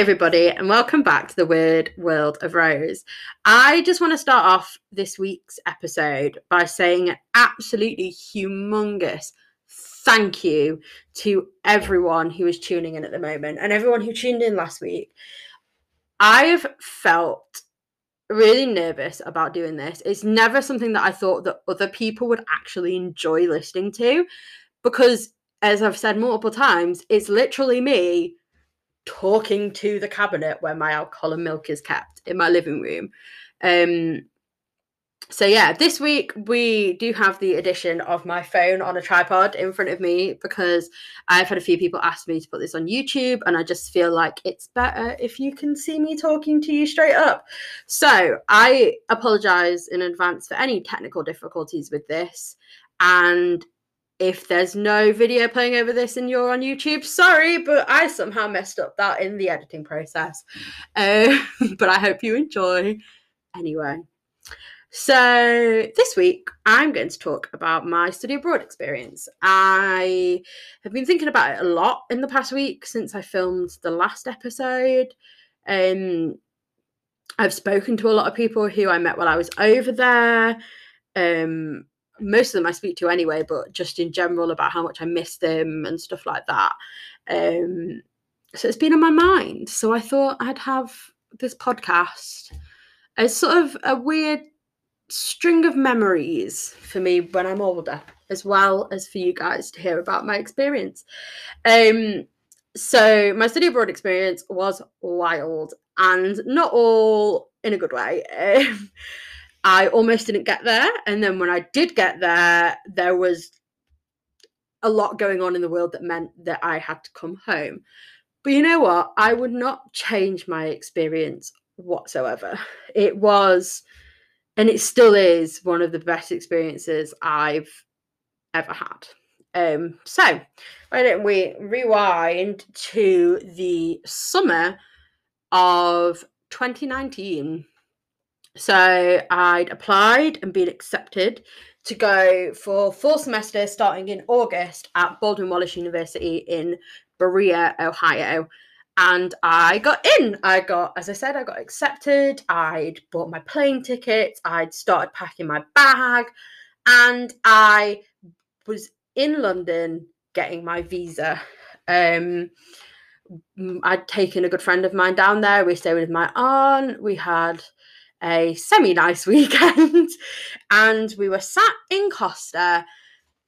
everybody, and welcome back to the Weird World of Rose. I just want to start off this week's episode by saying an absolutely humongous thank you to everyone who is tuning in at the moment and everyone who tuned in last week. I've felt really nervous about doing this. It's never something that I thought that other people would actually enjoy listening to because, as I've said multiple times, it's literally me talking to the cabinet where my alcohol and milk is kept in my living room. Um, so yeah, this week we do have the addition of my phone on a tripod in front of me because I've had a few people ask me to put this on YouTube and I just feel like it's better if you can see me talking to you straight up. So I apologize in advance for any technical difficulties with this and if there's no video playing over this and you're on YouTube, sorry, but I somehow messed up that in the editing process. Uh, but I hope you enjoy anyway. So, this week I'm going to talk about my study abroad experience. I have been thinking about it a lot in the past week since I filmed the last episode. Um, I've spoken to a lot of people who I met while I was over there. Um, most of them I speak to anyway, but just in general about how much I miss them and stuff like that. Um, so it's been on my mind. So I thought I'd have this podcast as sort of a weird string of memories for me when I'm older, as well as for you guys to hear about my experience. Um, so my study abroad experience was wild and not all in a good way. Um, I almost didn't get there. And then when I did get there, there was a lot going on in the world that meant that I had to come home. But you know what? I would not change my experience whatsoever. It was, and it still is, one of the best experiences I've ever had. Um, so, why don't we rewind to the summer of 2019? So I'd applied and been accepted to go for four semesters starting in August at Baldwin Wallace University in Berea, Ohio. And I got in. I got, as I said, I got accepted. I'd bought my plane tickets. I'd started packing my bag. And I was in London getting my visa. Um, I'd taken a good friend of mine down there. We stayed with my aunt. We had a semi nice weekend and we were sat in Costa,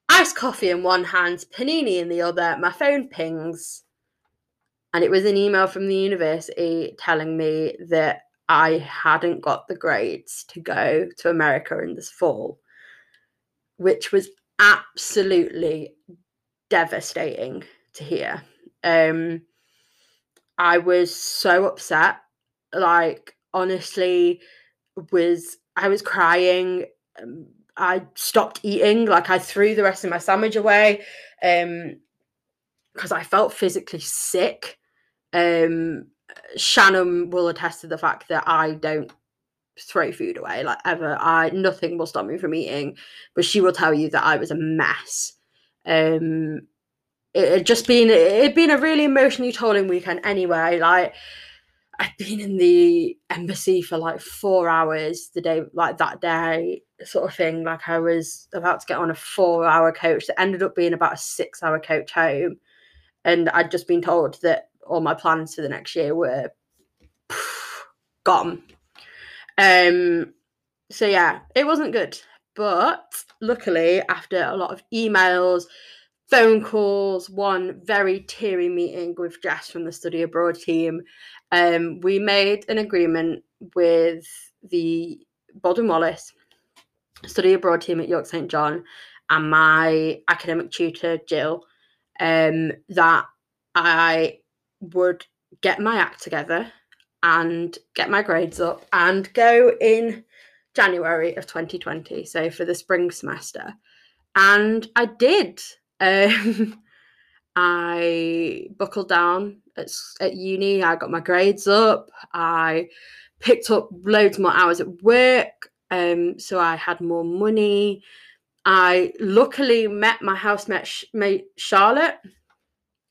iced coffee in one hand, panini in the other. My phone pings, and it was an email from the university telling me that I hadn't got the grades to go to America in this fall, which was absolutely devastating to hear. Um, I was so upset. Like, honestly, was I was crying. Um, I stopped eating. Like I threw the rest of my sandwich away um because I felt physically sick. Um Shannon will attest to the fact that I don't throw food away like ever. I nothing will stop me from eating, but she will tell you that I was a mess. Um it had just been it had been a really emotionally tolling weekend anyway. Like I'd been in the embassy for like four hours the day, like that day, sort of thing. Like I was about to get on a four hour coach that ended up being about a six hour coach home. And I'd just been told that all my plans for the next year were gone. Um, so yeah, it wasn't good. But luckily, after a lot of emails, phone calls, one very teary meeting with Jess from the study abroad team, um, we made an agreement with the Baldwin Wallace study abroad team at York St John and my academic tutor Jill um, that I would get my act together and get my grades up and go in January of 2020, so for the spring semester. And I did. Um, I buckled down at, at uni. I got my grades up. I picked up loads more hours at work. Um, so I had more money. I luckily met my housemate mate Charlotte,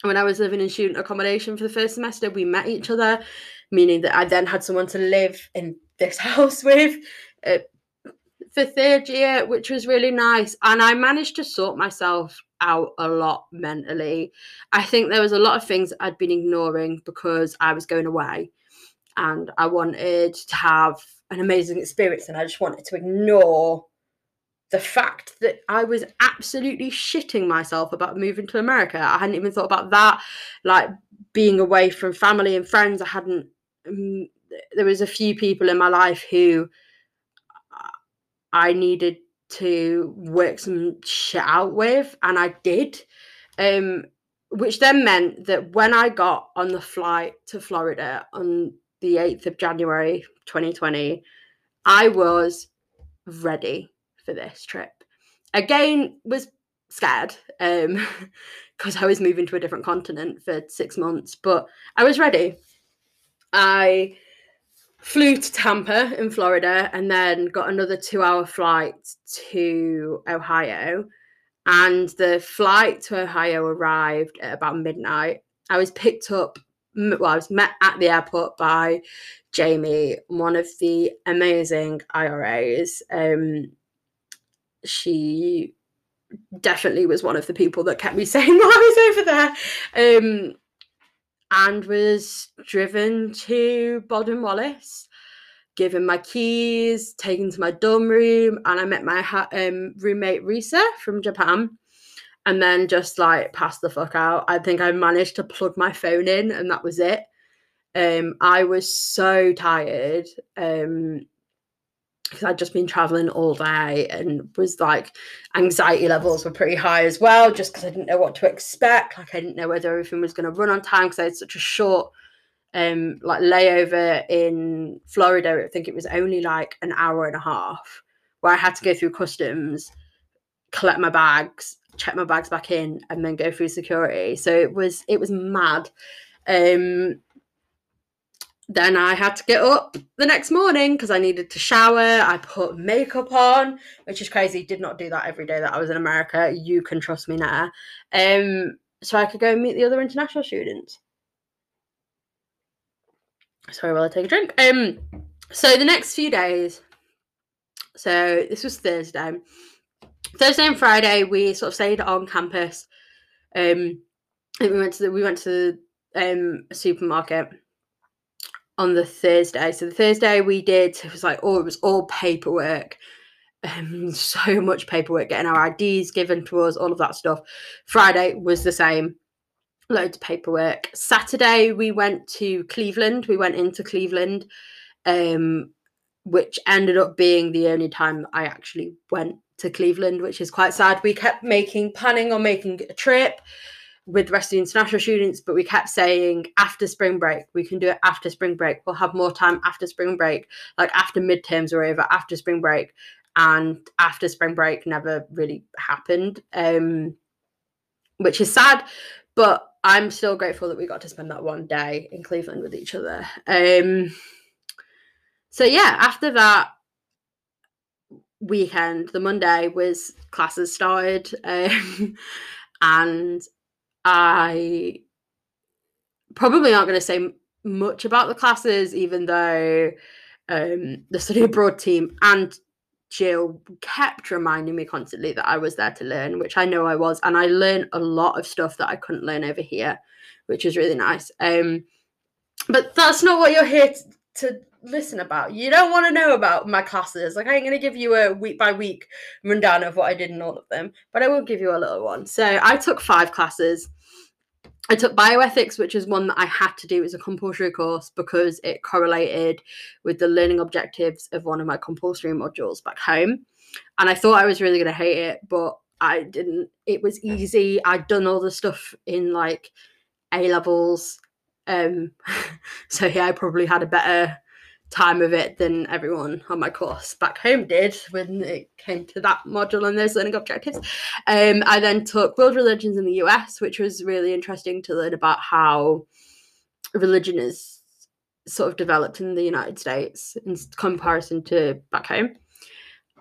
when I was living in student accommodation for the first semester, we met each other, meaning that I then had someone to live in this house with uh, for third year, which was really nice. And I managed to sort myself out a lot mentally. I think there was a lot of things I'd been ignoring because I was going away and I wanted to have an amazing experience and I just wanted to ignore the fact that I was absolutely shitting myself about moving to America. I hadn't even thought about that, like being away from family and friends. I hadn't. Um, there was a few people in my life who I needed to work some shit out with, and I did. Um, which then meant that when I got on the flight to Florida on the 8th of January 2020, I was ready for this trip. Again, was scared um because I was moving to a different continent for 6 months, but I was ready. I flew to Tampa in Florida and then got another 2-hour flight to Ohio. And the flight to Ohio arrived at about midnight. I was picked up well, I was met at the airport by Jamie, one of the amazing IRAs. Um, she definitely was one of the people that kept me saying while I was over there. Um, and was driven to Baldwin Wallace, given my keys, taken to my dorm room, and I met my ha- um, roommate Risa from Japan. And then just like passed the fuck out. I think I managed to plug my phone in, and that was it. Um, I was so tired. Um, because I'd just been traveling all day and was like anxiety levels were pretty high as well, just because I didn't know what to expect. Like I didn't know whether everything was going to run on time because I had such a short um like layover in Florida. I think it was only like an hour and a half where I had to go through customs, collect my bags, check my bags back in, and then go through security. So it was it was mad. Um then I had to get up the next morning because I needed to shower. I put makeup on, which is crazy. Did not do that every day that I was in America. You can trust me now. Um, so I could go and meet the other international students. Sorry while I take a drink. Um, so the next few days. So this was Thursday. Thursday and Friday we sort of stayed on campus. Um, we went to the, we went to um a supermarket on the Thursday. So the Thursday we did it was like oh it was all paperwork. Um, so much paperwork, getting our IDs given to us, all of that stuff. Friday was the same, loads of paperwork. Saturday we went to Cleveland. We went into Cleveland, um, which ended up being the only time I actually went to Cleveland, which is quite sad. We kept making planning on making a trip with the rest of the international students, but we kept saying after spring break, we can do it after spring break. We'll have more time after spring break, like after midterms are over, after spring break. And after spring break never really happened, um, which is sad, but I'm still grateful that we got to spend that one day in Cleveland with each other. Um, so yeah, after that weekend, the Monday was classes started, um, and I probably aren't going to say much about the classes, even though um, the study abroad team and Jill kept reminding me constantly that I was there to learn, which I know I was, and I learned a lot of stuff that I couldn't learn over here, which is really nice. Um, but that's not what you're here to, to listen about. You don't want to know about my classes. Like I ain't gonna give you a week by week rundown of what I did in all of them, but I will give you a little one. So I took five classes. I took bioethics, which is one that I had to do as a compulsory course because it correlated with the learning objectives of one of my compulsory modules back home. And I thought I was really gonna hate it, but I didn't. It was easy. I'd done all the stuff in like A levels. Um, so yeah, I probably had a better time of it than everyone on my course back home did when it came to that module and those learning objectives. Um, I then took world religions in the US, which was really interesting to learn about how religion is sort of developed in the United States in comparison to back home.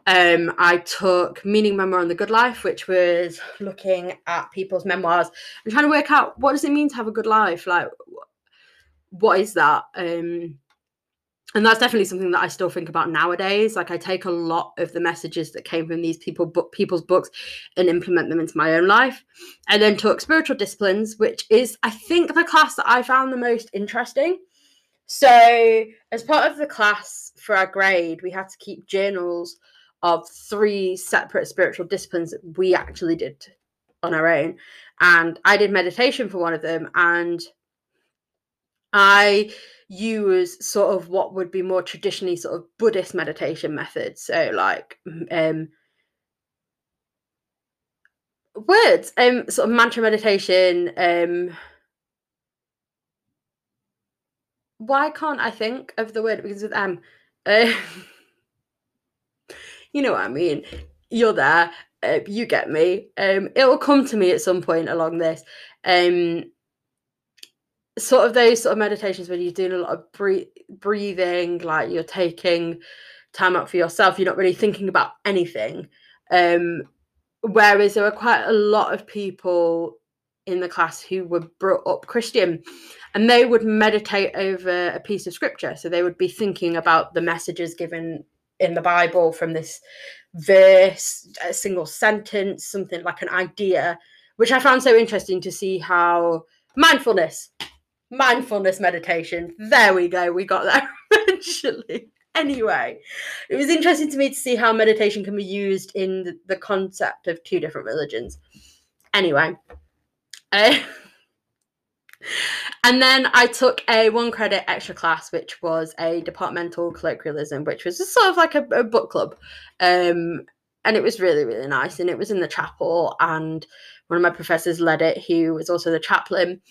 Um, I took Meaning Memoir on the Good Life, which was looking at people's memoirs and trying to work out what does it mean to have a good life? Like, what is that? Um, and that's definitely something that I still think about nowadays. Like I take a lot of the messages that came from these people book people's books and implement them into my own life. I then took spiritual disciplines, which is I think the class that I found the most interesting. So as part of the class for our grade, we had to keep journals of three separate spiritual disciplines that we actually did on our own. And I did meditation for one of them and I use sort of what would be more traditionally sort of Buddhist meditation methods. So like um words, um sort of mantra meditation, um why can't I think of the word because with M? Uh, you know what I mean. You're there. Uh, you get me. Um, it will come to me at some point along this. Um, sort of those sort of meditations when you're doing a lot of bre- breathing, like you're taking time out for yourself, you're not really thinking about anything. Um, whereas there were quite a lot of people in the class who were brought up Christian and they would meditate over a piece of scripture. So they would be thinking about the messages given in the Bible from this verse, a single sentence, something like an idea, which I found so interesting to see how mindfulness mindfulness meditation. There we go. We got there eventually. Anyway, it was interesting to me to see how meditation can be used in the concept of two different religions. Anyway, uh, and then I took a one credit extra class, which was a departmental colloquialism, which was sort of like a, a book club. Um, and it was really, really nice. And it was in the chapel, and one of my professors led it, who was also the chaplain.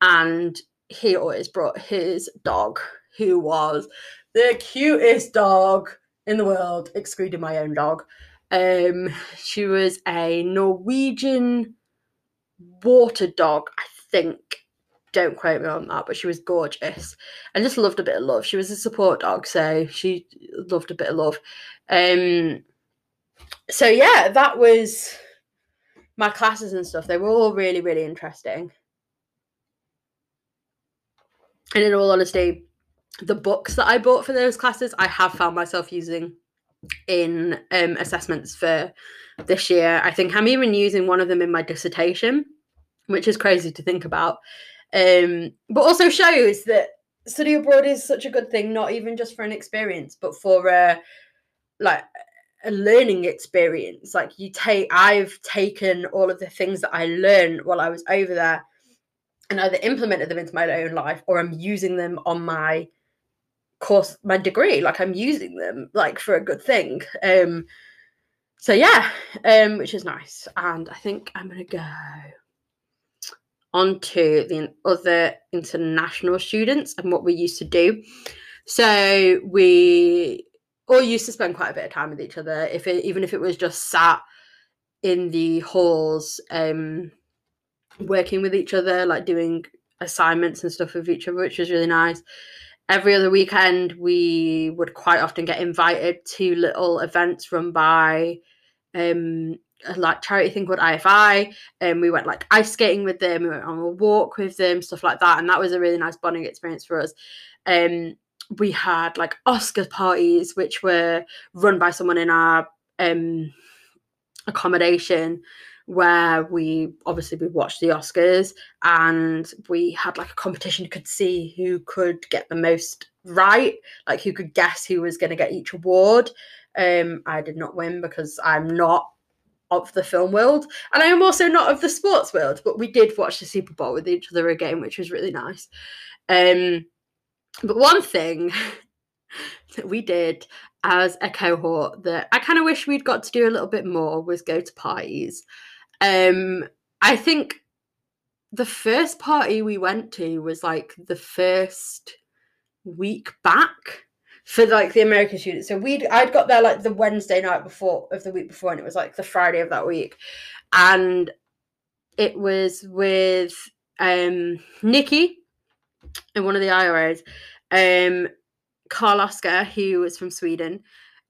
And he always brought his dog, who was the cutest dog in the world, excluding my own dog. Um, she was a Norwegian water dog, I think. Don't quote me on that, but she was gorgeous. I just loved a bit of love. She was a support dog, so she loved a bit of love. Um, so yeah, that was my classes and stuff. They were all really, really interesting. And in all honesty, the books that I bought for those classes, I have found myself using in um, assessments for this year. I think I'm even using one of them in my dissertation, which is crazy to think about. Um, but also shows that study abroad is such a good thing, not even just for an experience, but for a like a learning experience. Like you take, I've taken all of the things that I learned while I was over there and either implemented them into my own life or I'm using them on my course, my degree. Like I'm using them like for a good thing. Um, so yeah, um, which is nice. And I think I'm gonna go on to the other international students and what we used to do. So we all used to spend quite a bit of time with each other, if it, even if it was just sat in the halls, um, working with each other, like doing assignments and stuff with each other, which was really nice. Every other weekend, we would quite often get invited to little events run by um like charity thing called IFI, and we went like ice skating with them, we went on a walk with them, stuff like that, and that was a really nice bonding experience for us. Um, we had like Oscar parties, which were run by someone in our um accommodation where we obviously we watched the Oscars and we had like a competition could see who could get the most right, like who could guess who was going to get each award. Um, I did not win because I'm not of the film world and I am also not of the sports world, but we did watch the Super Bowl with each other again, which was really nice. Um, but one thing that we did as a cohort that I kind of wish we'd got to do a little bit more was go to parties. Um, I think the first party we went to was like the first week back for like the American students. So we'd I'd got there like the Wednesday night before of the week before, and it was like the Friday of that week, and it was with um Nikki and one of the IRAs, um Carl Oscar, who was from Sweden,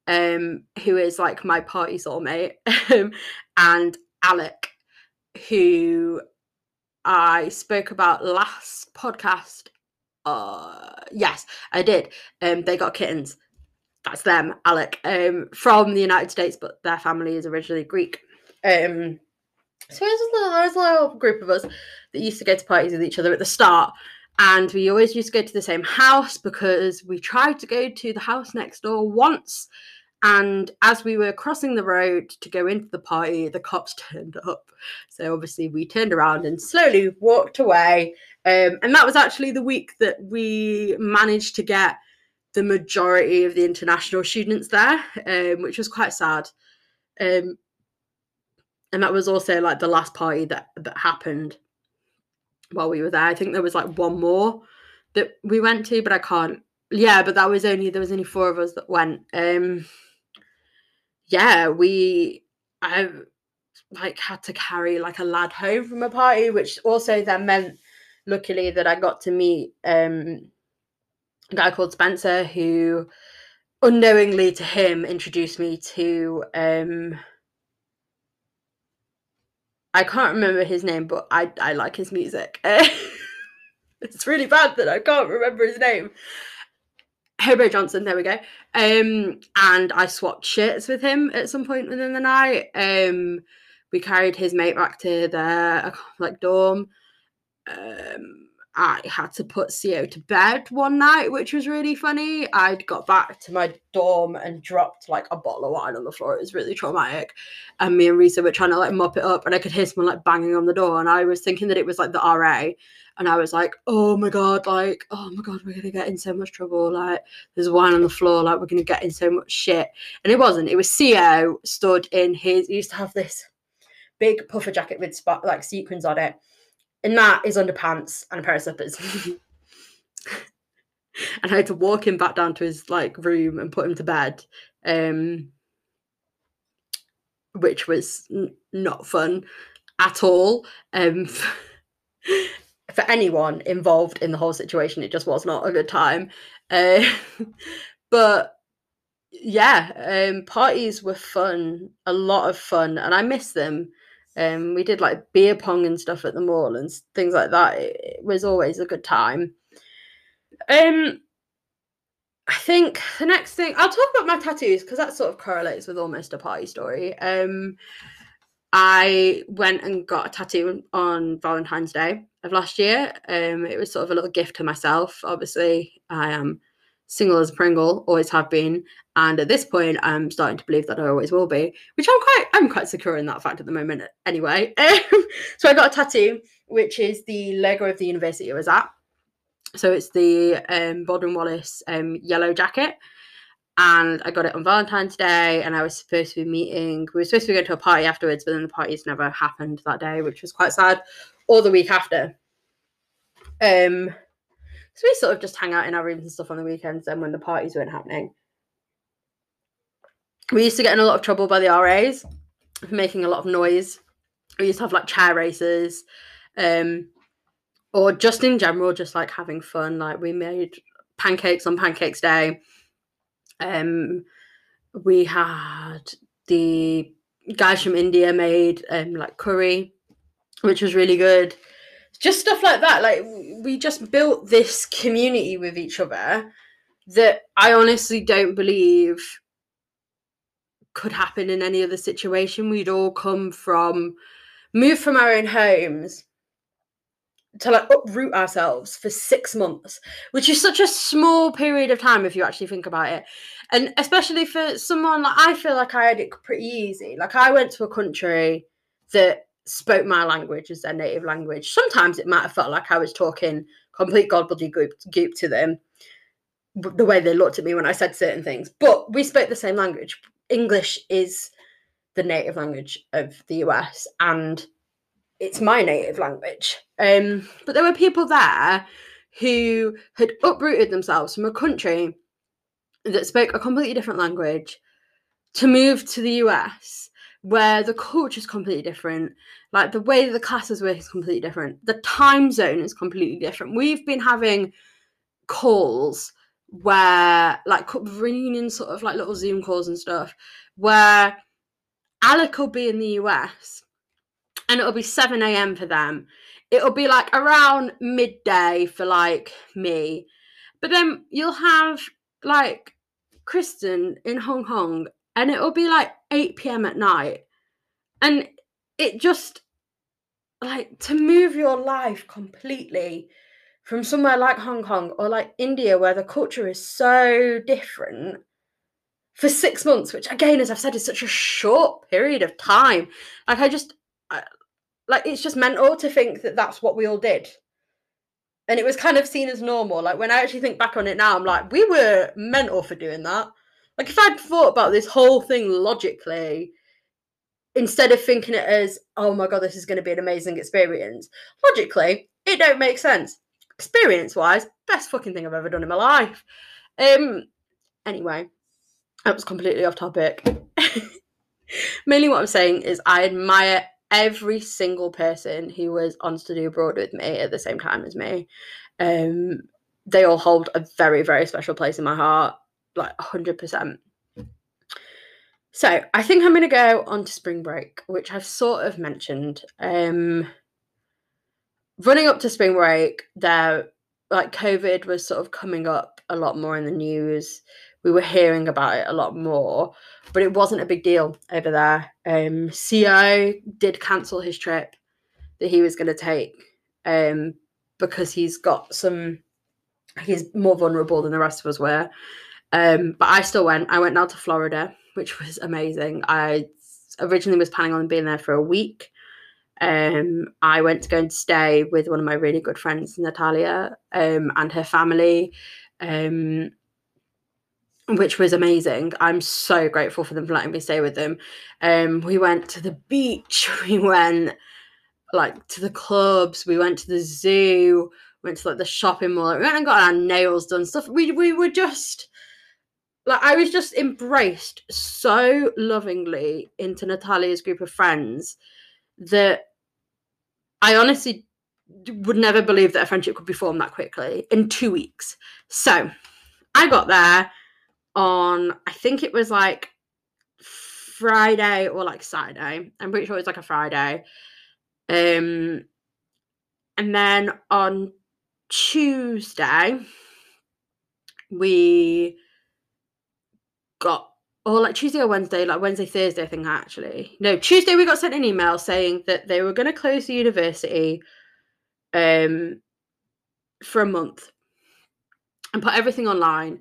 um, who is like my party soulmate, um, and Alec, who I spoke about last podcast. Uh, yes, I did. Um, they got kittens. That's them, Alec, um, from the United States, but their family is originally Greek. Um, so there's a, there's a little group of us that used to go to parties with each other at the start, and we always used to go to the same house because we tried to go to the house next door once and as we were crossing the road to go into the party, the cops turned up. So obviously, we turned around and slowly walked away. Um, and that was actually the week that we managed to get the majority of the international students there, um, which was quite sad. Um, and that was also like the last party that that happened while we were there. I think there was like one more that we went to, but I can't. Yeah, but that was only there was only four of us that went. Um, yeah, we I like had to carry like a lad home from a party, which also then meant luckily that I got to meet um a guy called Spencer who unknowingly to him introduced me to um I can't remember his name, but I I like his music. it's really bad that I can't remember his name. Hobo Johnson, there we go. Um, and I swapped shirts with him at some point within the night. Um, we carried his mate back to their like dorm. Um, I had to put CO to bed one night, which was really funny. I'd got back to my dorm and dropped like a bottle of wine on the floor. It was really traumatic. And me and Risa were trying to like mop it up, and I could hear someone like banging on the door. And I was thinking that it was like the RA. And I was like, oh my God, like, oh my God, we're going to get in so much trouble. Like, there's wine on the floor. Like, we're going to get in so much shit. And it wasn't. It was CO stood in his, he used to have this big puffer jacket with spot, like sequins on it and that is underpants and a pair of slippers. and I had to walk him back down to his like room and put him to bed, um, which was n- not fun at all. Um, for anyone involved in the whole situation, it just was not a good time. Uh, but yeah, um, parties were fun, a lot of fun, and I miss them. Um, we did like beer pong and stuff at the mall and things like that. It, it was always a good time. Um, I think the next thing I'll talk about my tattoos because that sort of correlates with almost a party story. Um, I went and got a tattoo on Valentine's Day of last year. Um, it was sort of a little gift to myself. Obviously, I am single as Pringle, always have been, and at this point, I'm starting to believe that I always will be, which I'm quite I'm quite secure in that fact at the moment. Anyway, so I got a tattoo, which is the logo of the university I was at. So it's the um, Baldwin Wallace um, yellow jacket, and I got it on Valentine's Day. And I was supposed to be meeting. We were supposed to be going to a party afterwards, but then the parties never happened that day, which was quite sad. Or the week after. Um, so we sort of just hang out in our rooms and stuff on the weekends then when the parties weren't happening. We used to get in a lot of trouble by the RAs for making a lot of noise. We used to have like chair races, um, or just in general, just like having fun. Like we made pancakes on Pancakes Day. Um, we had the guys from India made um, like curry, which was really good just stuff like that like we just built this community with each other that i honestly don't believe could happen in any other situation. We'd all come from move from our own homes to like uproot ourselves for six months which is such a small period of time if you actually think about it. And especially for someone like i feel like i had it pretty easy. Like i went to a country that spoke my language as their native language. Sometimes it might have felt like I was talking complete gobbledygook goop to them, the way they looked at me when I said certain things. But we spoke the same language. English is the native language of the US, and it's my native language. Um, but there were people there who had uprooted themselves from a country that spoke a completely different language to move to the US where the culture is completely different. Like the way the classes work is completely different. The time zone is completely different. We've been having calls where like reunion sort of like little Zoom calls and stuff where Alec will be in the US and it'll be 7 a.m. for them. It'll be like around midday for like me. But then you'll have like Kristen in Hong Kong and it'll be like 8 p.m. at night. And it just like to move your life completely from somewhere like Hong Kong or like India, where the culture is so different, for six months, which again, as I've said, is such a short period of time. Like, I just, I, like, it's just mental to think that that's what we all did. And it was kind of seen as normal. Like, when I actually think back on it now, I'm like, we were mental for doing that. Like, if I'd thought about this whole thing logically, instead of thinking it as, oh my God, this is going to be an amazing experience, logically, it don't make sense experience wise, best fucking thing I've ever done in my life. Um, anyway, that was completely off topic. Mainly, what I'm saying is, I admire every single person who was on study abroad with me at the same time as me. Um, they all hold a very, very special place in my heart, like 100%. So, I think I'm going to go on to spring break, which I've sort of mentioned. Um, running up to spring break, there like COVID was sort of coming up a lot more in the news. We were hearing about it a lot more, but it wasn't a big deal over there. Um, CO did cancel his trip that he was going to take um, because he's got some. He's more vulnerable than the rest of us were. Um, but I still went. I went down to Florida, which was amazing. I originally was planning on being there for a week um, I went to go and stay with one of my really good friends, Natalia, um, and her family, um, which was amazing. I'm so grateful for them for letting me stay with them. Um, we went to the beach, we went like to the clubs, we went to the zoo, went to like the shopping mall, we went and got our nails done, stuff. We we were just like I was just embraced so lovingly into Natalia's group of friends that I honestly would never believe that a friendship could be formed that quickly in two weeks. So I got there on, I think it was like Friday or like Saturday. I'm pretty sure it was like a Friday. Um, and then on Tuesday, we got or like Tuesday or Wednesday, like Wednesday, Thursday, I think actually. No, Tuesday we got sent an email saying that they were going to close the university um for a month and put everything online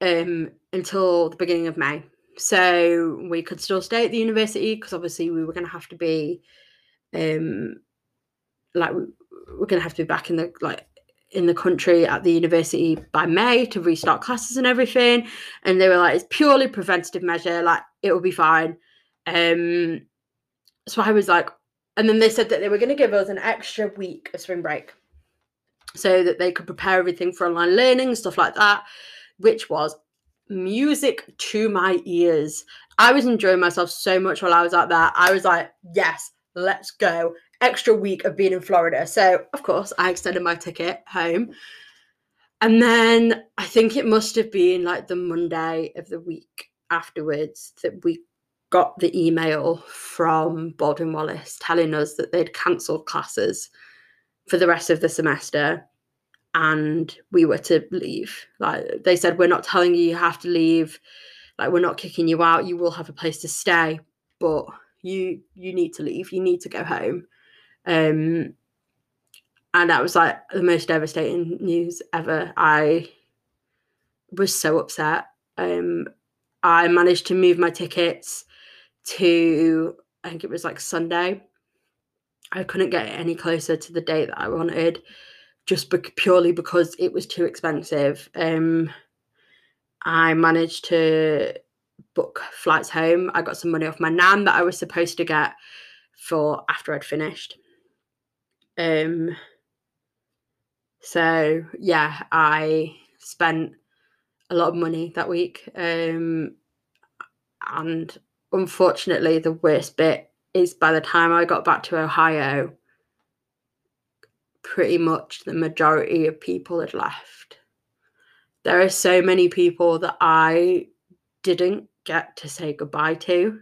um until the beginning of May. So we could still stay at the university because obviously we were going to have to be um like we're going to have to be back in the like in the country at the university by May to restart classes and everything. And they were like, it's purely preventative measure, like it will be fine. Um, so I was like, and then they said that they were going to give us an extra week of spring break so that they could prepare everything for online learning, stuff like that, which was music to my ears. I was enjoying myself so much while I was out there. I was like, yes, let's go extra week of being in Florida. So, of course, I extended my ticket home. And then I think it must have been like the Monday of the week afterwards that we got the email from Baldwin Wallace telling us that they'd cancelled classes for the rest of the semester and we were to leave. Like they said, we're not telling you you have to leave. Like we're not kicking you out. You will have a place to stay, but you you need to leave. You need to go home. Um, and that was like the most devastating news ever. I was so upset. Um, I managed to move my tickets to, I think it was like Sunday. I couldn't get any closer to the date that I wanted just be- purely because it was too expensive. Um, I managed to book flights home. I got some money off my nan that I was supposed to get for after I'd finished. Um, so yeah, I spent a lot of money that week. Um, and unfortunately, the worst bit is by the time I got back to Ohio, pretty much the majority of people had left. There are so many people that I didn't get to say goodbye to,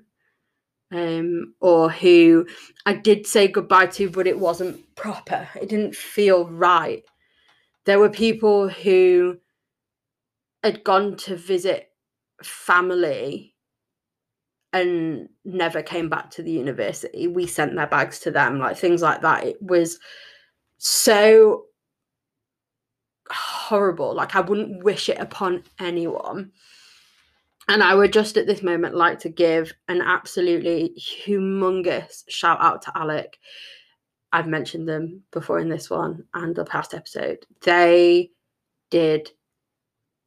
um, or who I did say goodbye to, but it wasn't proper. It didn't feel right. There were people who had gone to visit family and never came back to the university. We sent their bags to them, like things like that. It was so horrible. Like I wouldn't wish it upon anyone. And I would just at this moment like to give an absolutely humongous shout out to Alec. I've mentioned them before in this one and the past episode. They did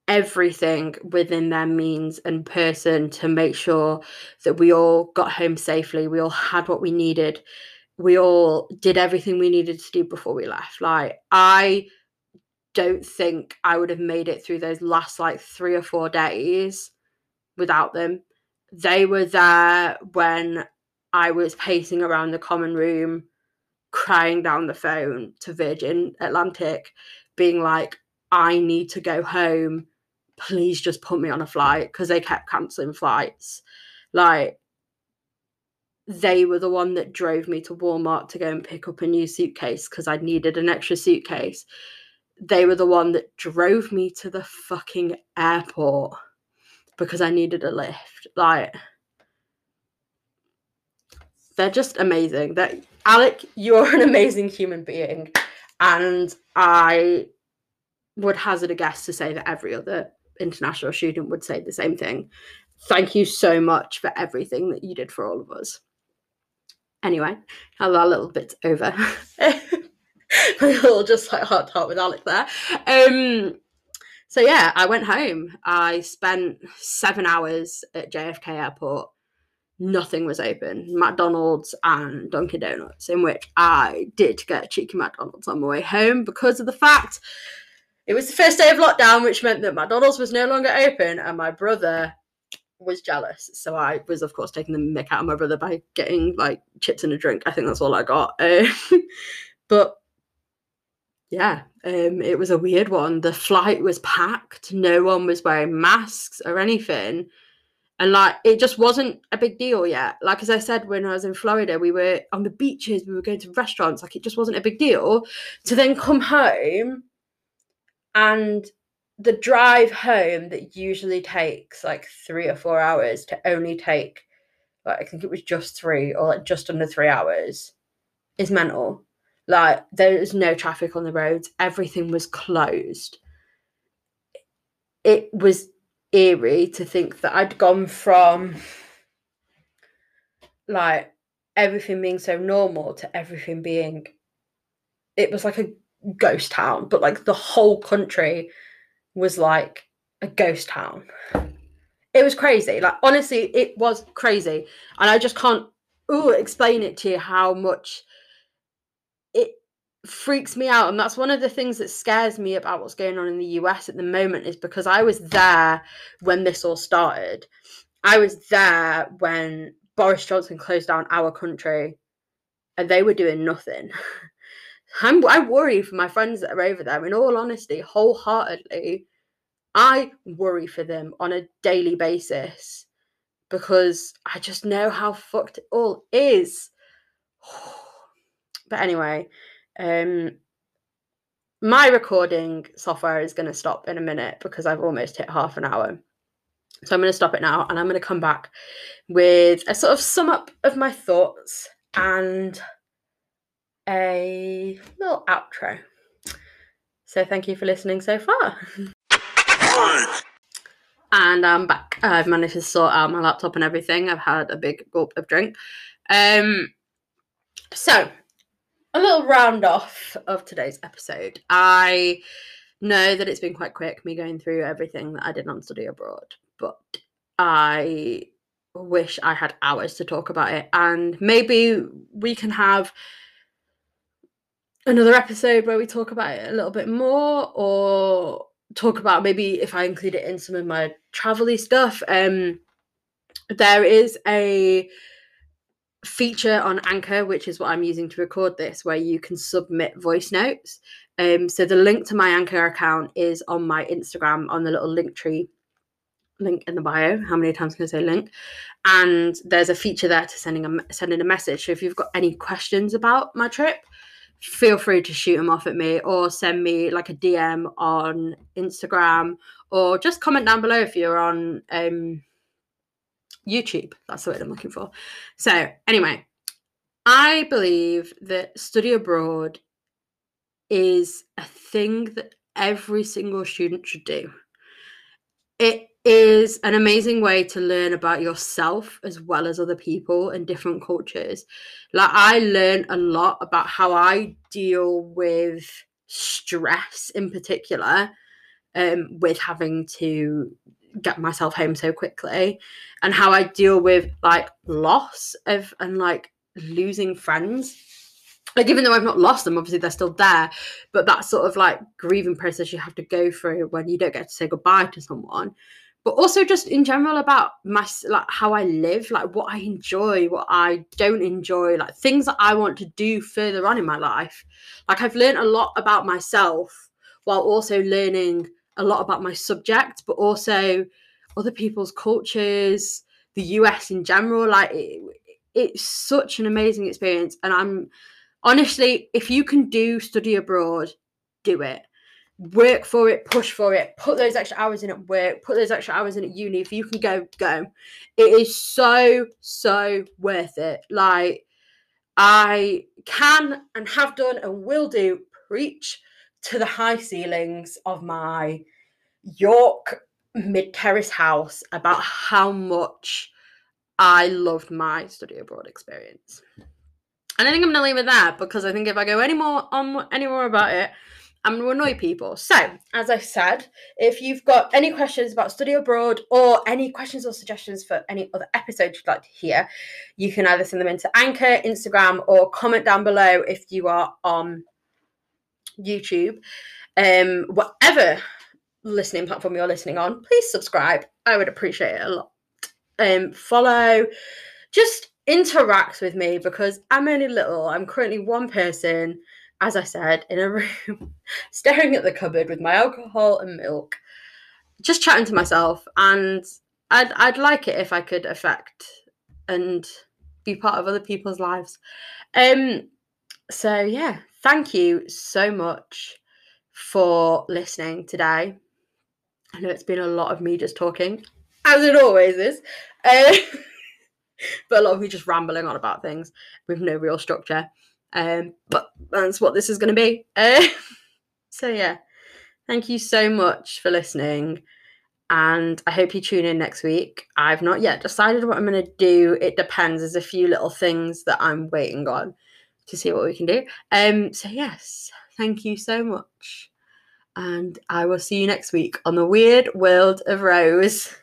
everything within their means and person to make sure that we all got home safely. We all had what we needed. We all did everything we needed to do before we left. Like, I don't think I would have made it through those last like three or four days without them. They were there when I was pacing around the common room, crying down the phone to Virgin Atlantic, being like, I need to go home please just put me on a flight because they kept cancelling flights. Like they were the one that drove me to Walmart to go and pick up a new suitcase because I needed an extra suitcase. They were the one that drove me to the fucking airport because I needed a lift. Like they're just amazing. That Alec, you're an amazing human being. And I would hazard a guess to say that every other international student would say the same thing. Thank you so much for everything that you did for all of us. Anyway, now that little bit's over. My little just like heart to heart with Alec there. Um, so yeah, I went home. I spent seven hours at JFK Airport. Nothing was open. McDonald's and Dunkin' Donuts, in which I did get a cheeky McDonald's on my way home because of the fact it was the first day of lockdown, which meant that McDonald's was no longer open, and my brother was jealous. So I was, of course, taking the mick out of my brother by getting like chips and a drink. I think that's all I got. Uh, but yeah, um, it was a weird one. The flight was packed. No one was wearing masks or anything. And like it just wasn't a big deal yet. Like as I said, when I was in Florida, we were on the beaches, we were going to restaurants, like it just wasn't a big deal. To then come home and the drive home that usually takes like three or four hours to only take like I think it was just three or like just under three hours is mental. Like there was no traffic on the roads, everything was closed. It was eerie to think that I'd gone from like everything being so normal to everything being it was like a ghost town, but like the whole country was like a ghost town. It was crazy. Like honestly, it was crazy. And I just can't ooh, explain it to you how much it freaks me out. And that's one of the things that scares me about what's going on in the US at the moment is because I was there when this all started. I was there when Boris Johnson closed down our country and they were doing nothing. I'm, I worry for my friends that are over there. In all honesty, wholeheartedly, I worry for them on a daily basis because I just know how fucked it all is. But anyway, um, my recording software is going to stop in a minute because I've almost hit half an hour. So I'm going to stop it now and I'm going to come back with a sort of sum up of my thoughts and a little outro. So thank you for listening so far. and I'm back. I've managed to sort out my laptop and everything. I've had a big gulp of drink. Um, so a little round off of today's episode. I know that it's been quite quick, me going through everything that I did on study abroad, but I wish I had hours to talk about it. And maybe we can have another episode where we talk about it a little bit more or talk about maybe if I include it in some of my travelly stuff. Um there is a feature on Anchor, which is what I'm using to record this, where you can submit voice notes. Um, so the link to my Anchor account is on my Instagram on the little Linktree link in the bio. How many times can I say link? And there's a feature there to sending a sending a message. So if you've got any questions about my trip, feel free to shoot them off at me or send me like a DM on Instagram or just comment down below if you're on um, YouTube. That's the word I'm looking for. So anyway, I believe that study abroad is a thing that every single student should do. It is an amazing way to learn about yourself as well as other people and different cultures. Like I learned a lot about how I deal with stress in particular um, with having to get myself home so quickly and how I deal with like loss of and like losing friends like even though I've not lost them, obviously they're still there, but that sort of like grieving process you have to go through when you don't get to say goodbye to someone. But also just in general about my like how I live, like what I enjoy, what I don't enjoy, like things that I want to do further on in my life. Like I've learned a lot about myself while also learning a lot about my subject, but also other people's cultures, the US in general. Like it, it's such an amazing experience, and I'm honestly, if you can do study abroad, do it. Work for it, push for it, put those extra hours in at work, put those extra hours in at uni. If you can go, go. It is so, so worth it. Like, I can and have done and will do preach to the high ceilings of my York mid terrace house about how much I loved my study abroad experience. And I think I'm gonna leave it there because I think if I go any more on any more about it, I'm to annoy people. So, as I said, if you've got any questions about study abroad or any questions or suggestions for any other episodes you'd like to hear, you can either send them into Anchor, Instagram, or comment down below if you are on YouTube. Um, whatever listening platform you're listening on, please subscribe. I would appreciate it a lot. Um, follow, just interact with me because I'm only little. I'm currently one person, as I said, in a room, staring at the cupboard with my alcohol and milk, just chatting to myself. And I'd I'd like it if I could affect and be part of other people's lives. Um. So yeah, thank you so much for listening today. I know it's been a lot of me just talking, as it always is. Uh, but a lot of me just rambling on about things with no real structure. Um, but that's what this is going to be. Uh, so yeah, thank you so much for listening, and I hope you tune in next week. I've not yet decided what I'm going to do. It depends. There's a few little things that I'm waiting on to see what we can do. Um, so yes, thank you so much, and I will see you next week on the Weird World of Rose.